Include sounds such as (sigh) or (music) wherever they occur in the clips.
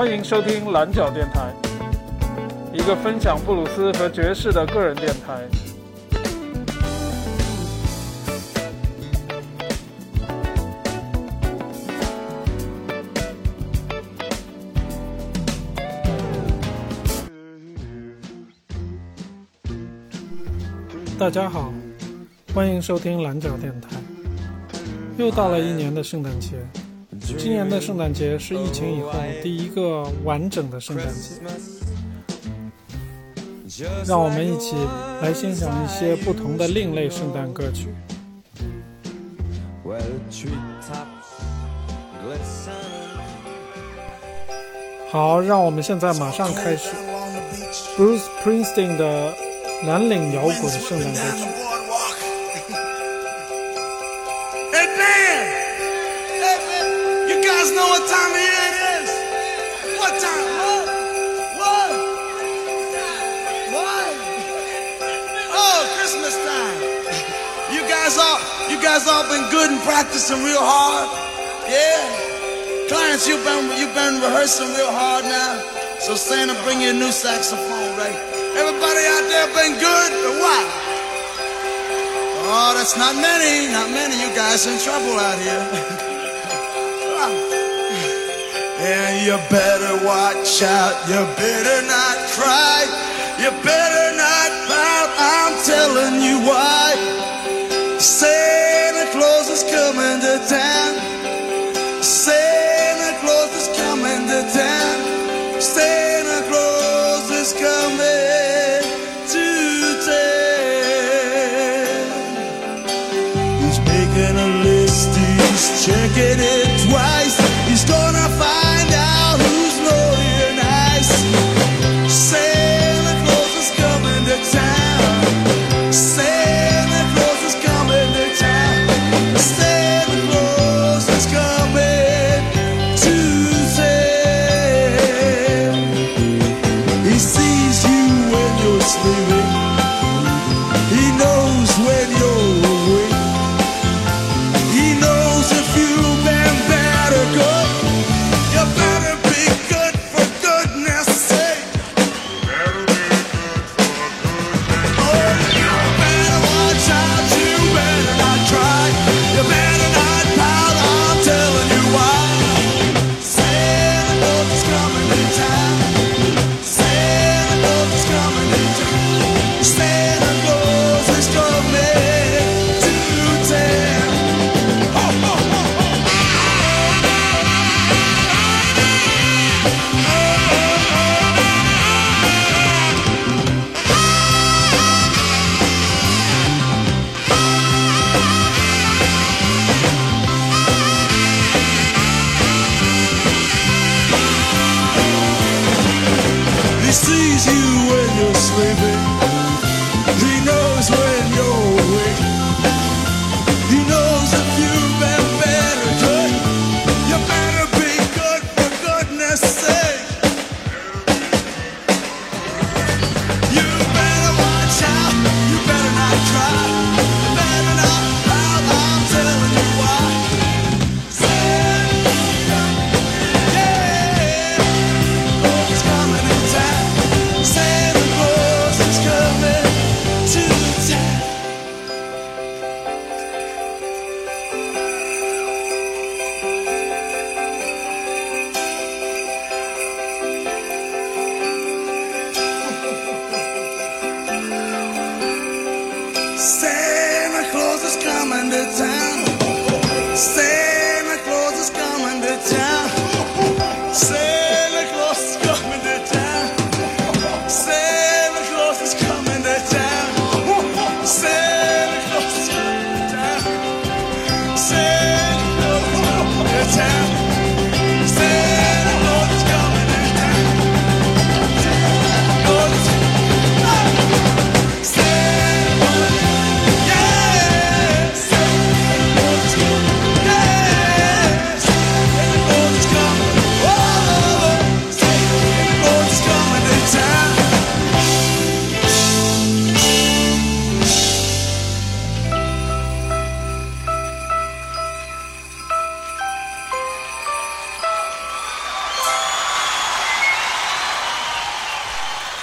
欢迎收听蓝角电台，一个分享布鲁斯和爵士的个人电台。大家好，欢迎收听蓝角电台。又到了一年的圣诞节，今年的圣诞节是疫情以后第一个完整的圣诞节。让我们一起来欣赏一些不同的另类圣诞歌曲。好，让我们现在马上开始，Bruce Springsteen 的蓝领摇滚圣诞歌曲。Good and practicing real hard? Yeah? Clarence, you've been, you've been rehearsing real hard now. So Santa, bring you a new saxophone, right? Everybody out there been good or what? Oh, that's not many, not many. You guys in trouble out here. (laughs) yeah, you better watch out. You better not cry. You better not pout. I'm telling you why. Is down. Say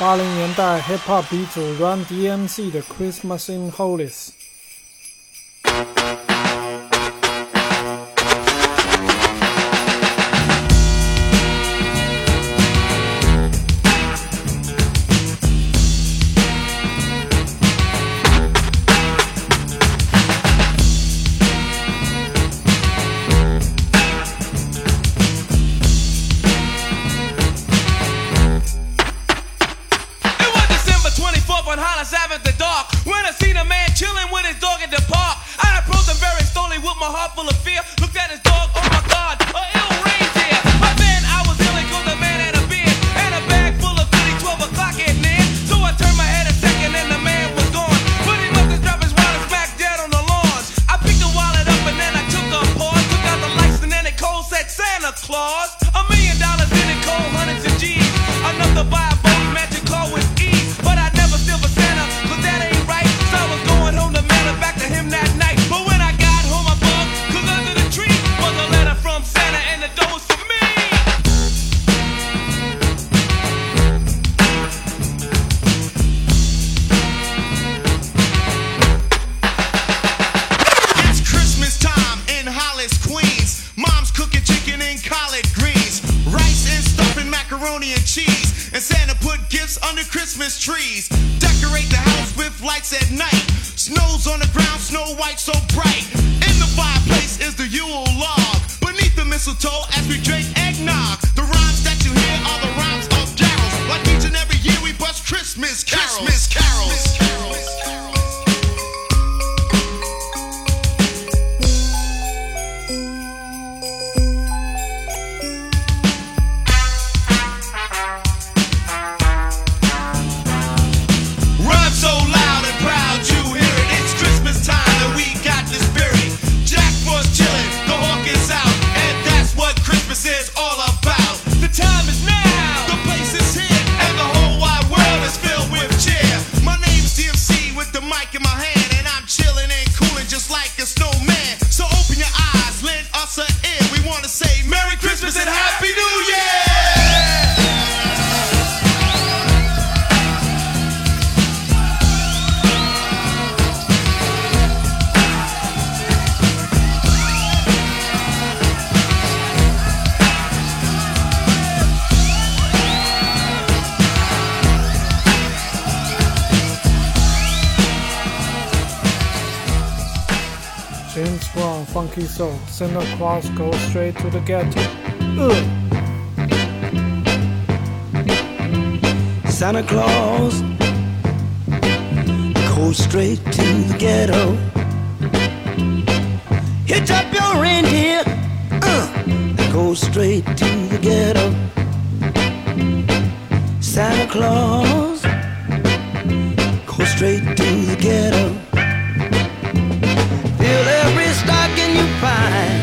八零年代 hip hop 鼻祖 Run DMC 的 Christmas in Hollis。Greens, rice and stuffing macaroni and cheese. And Santa put gifts under Christmas trees. Decorate the house with lights at night. Snow's on the ground, snow white so bright. In the fireplace is the Yule log. Beneath the mistletoe as we drink eggnog. The rhymes that you hear are the rhymes of carols. Like each and every year we bust Christmas carols. Christmas carols. Run Soul Santa Claus Goes Straight to the Ghetto。呃 Santa Claus goes straight to the ghetto. Hitch up your reindeer, uh, go straight to the ghetto. Santa Claus go straight to the ghetto. You find.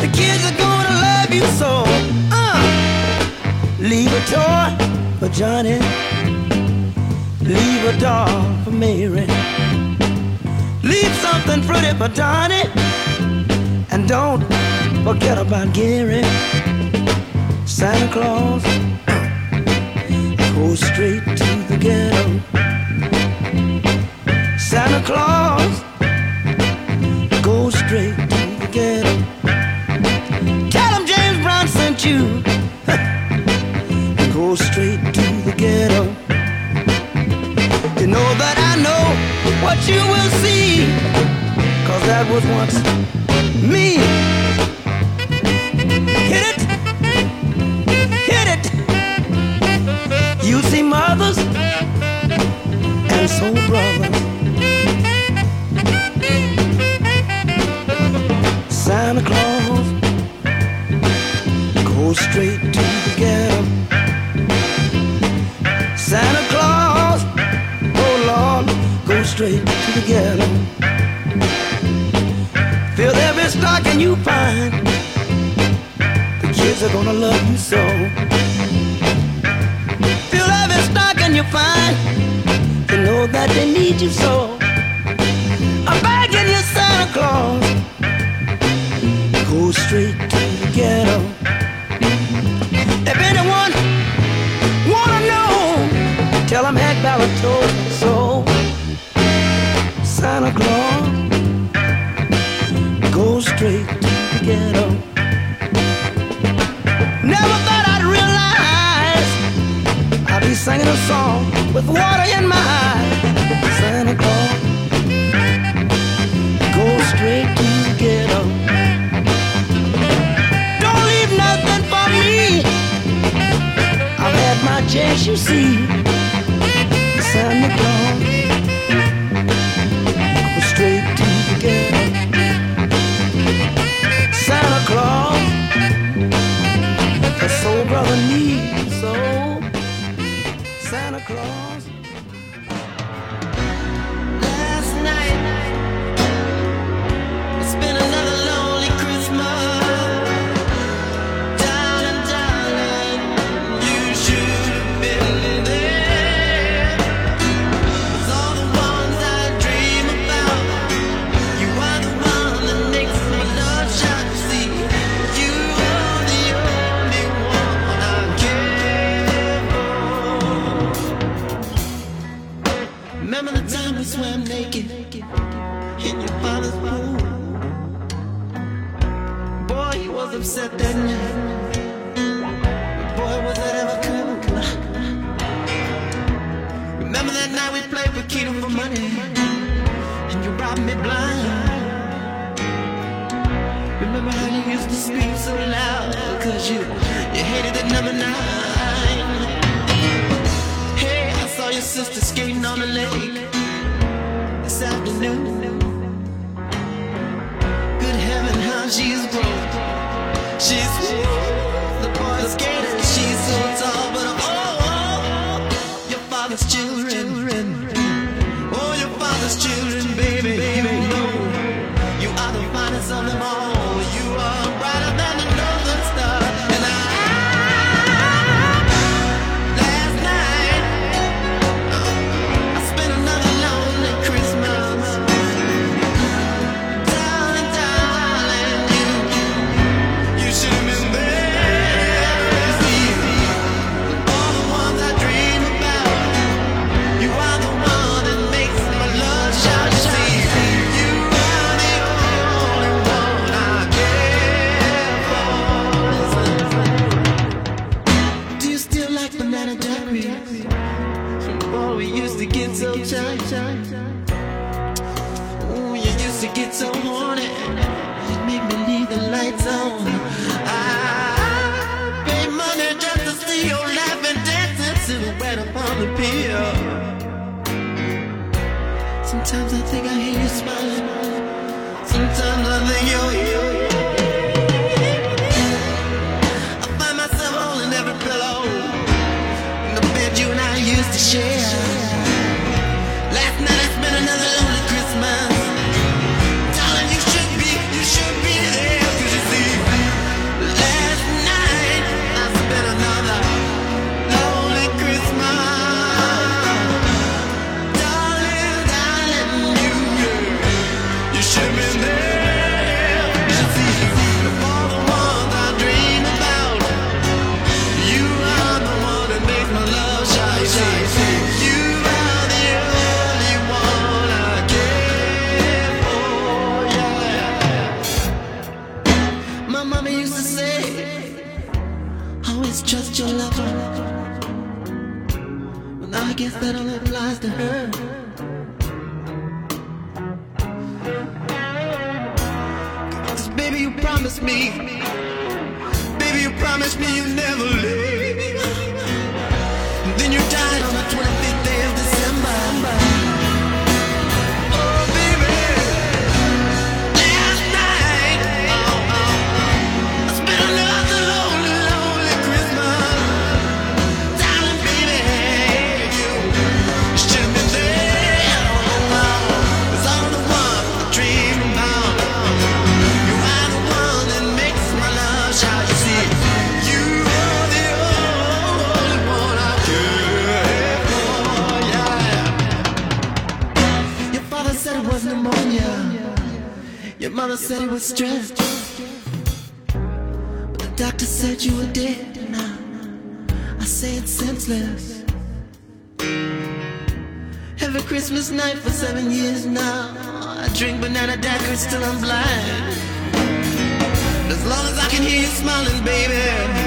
The kids are gonna love you so. Uh, Leave a toy for Johnny. Leave a doll for Mary. Leave something pretty for Donnie. And don't forget about Gary. Santa Claus go straight to the ghetto. Santa Claus straight to the ghetto. Tell him James Brown sent you (laughs) go straight to the ghetto. You know that I know what you will see, cause that was once me. Hit it, hit it. You see mothers and soul brothers. Santa Claus. Go straight to the ghetto. Never thought I'd realize I'd be singing a song with water in my eyes. Santa Claus. Go straight to the ghetto. Don't leave nothing for me. I've had my chance, you see. Remember that night we played Wakita for money? And you robbed me blind. Remember how you used to speak so loud? Cause you, you hated that number nine. Hey, I saw your sister skating on the lake This afternoon. Good heaven, how she's broke. She's the boy skater, she's so tall. just you think I stressed. But the doctor said you were dead, and I, I say it's senseless. Every Christmas night for seven years now, I drink banana daiquiris till I'm blind. As long as I can hear you smiling, baby.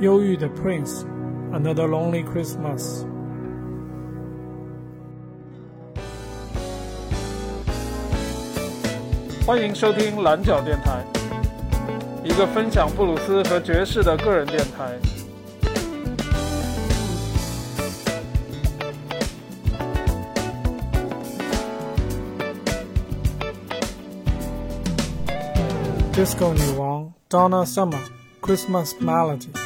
忧郁的 prince another lonely christmas 欢迎收听蓝角电台一个分享布鲁斯和爵士的个人电台 disco 女王 donna summer christmas melody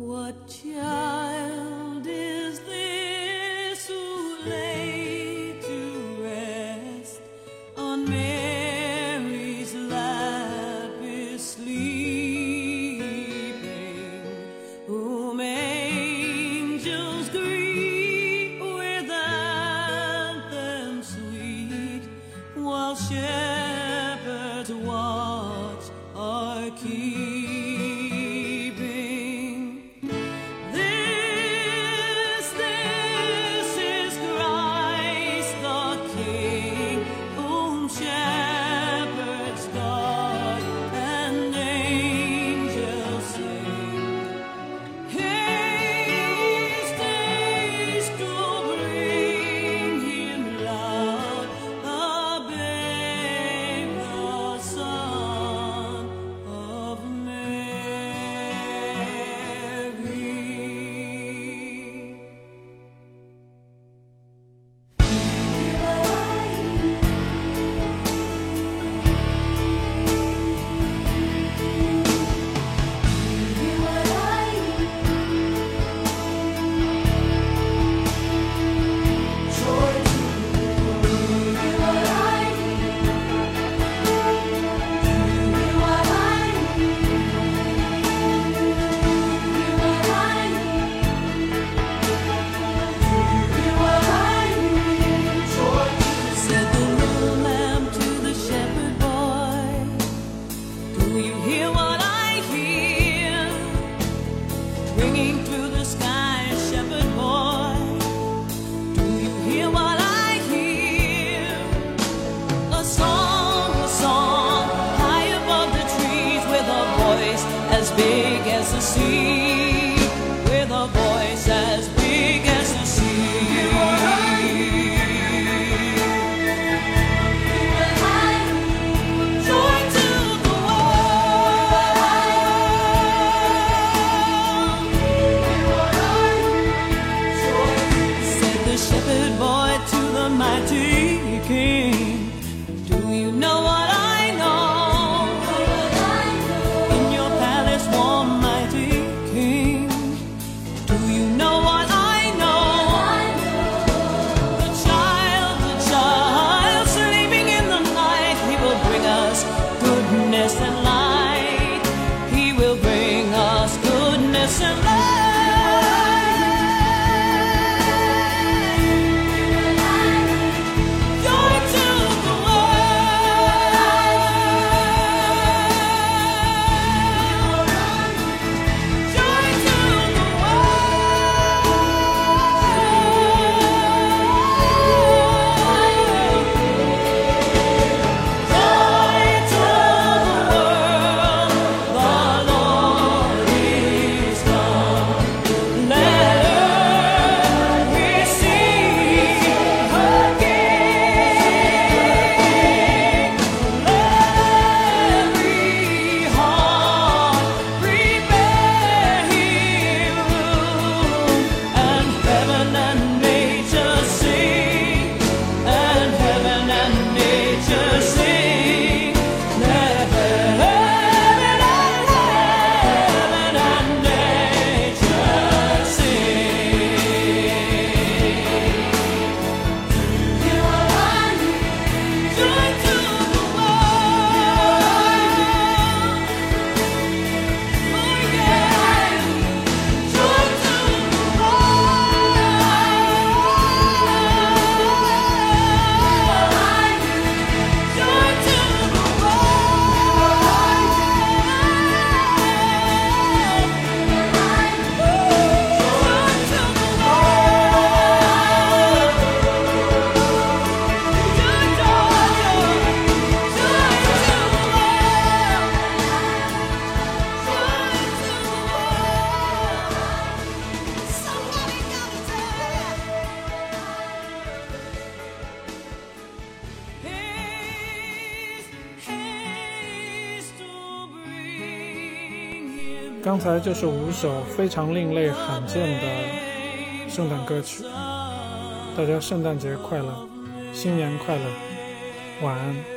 我家。刚才就是五首非常另类罕见的圣诞歌曲。大家圣诞节快乐新年快乐晚安。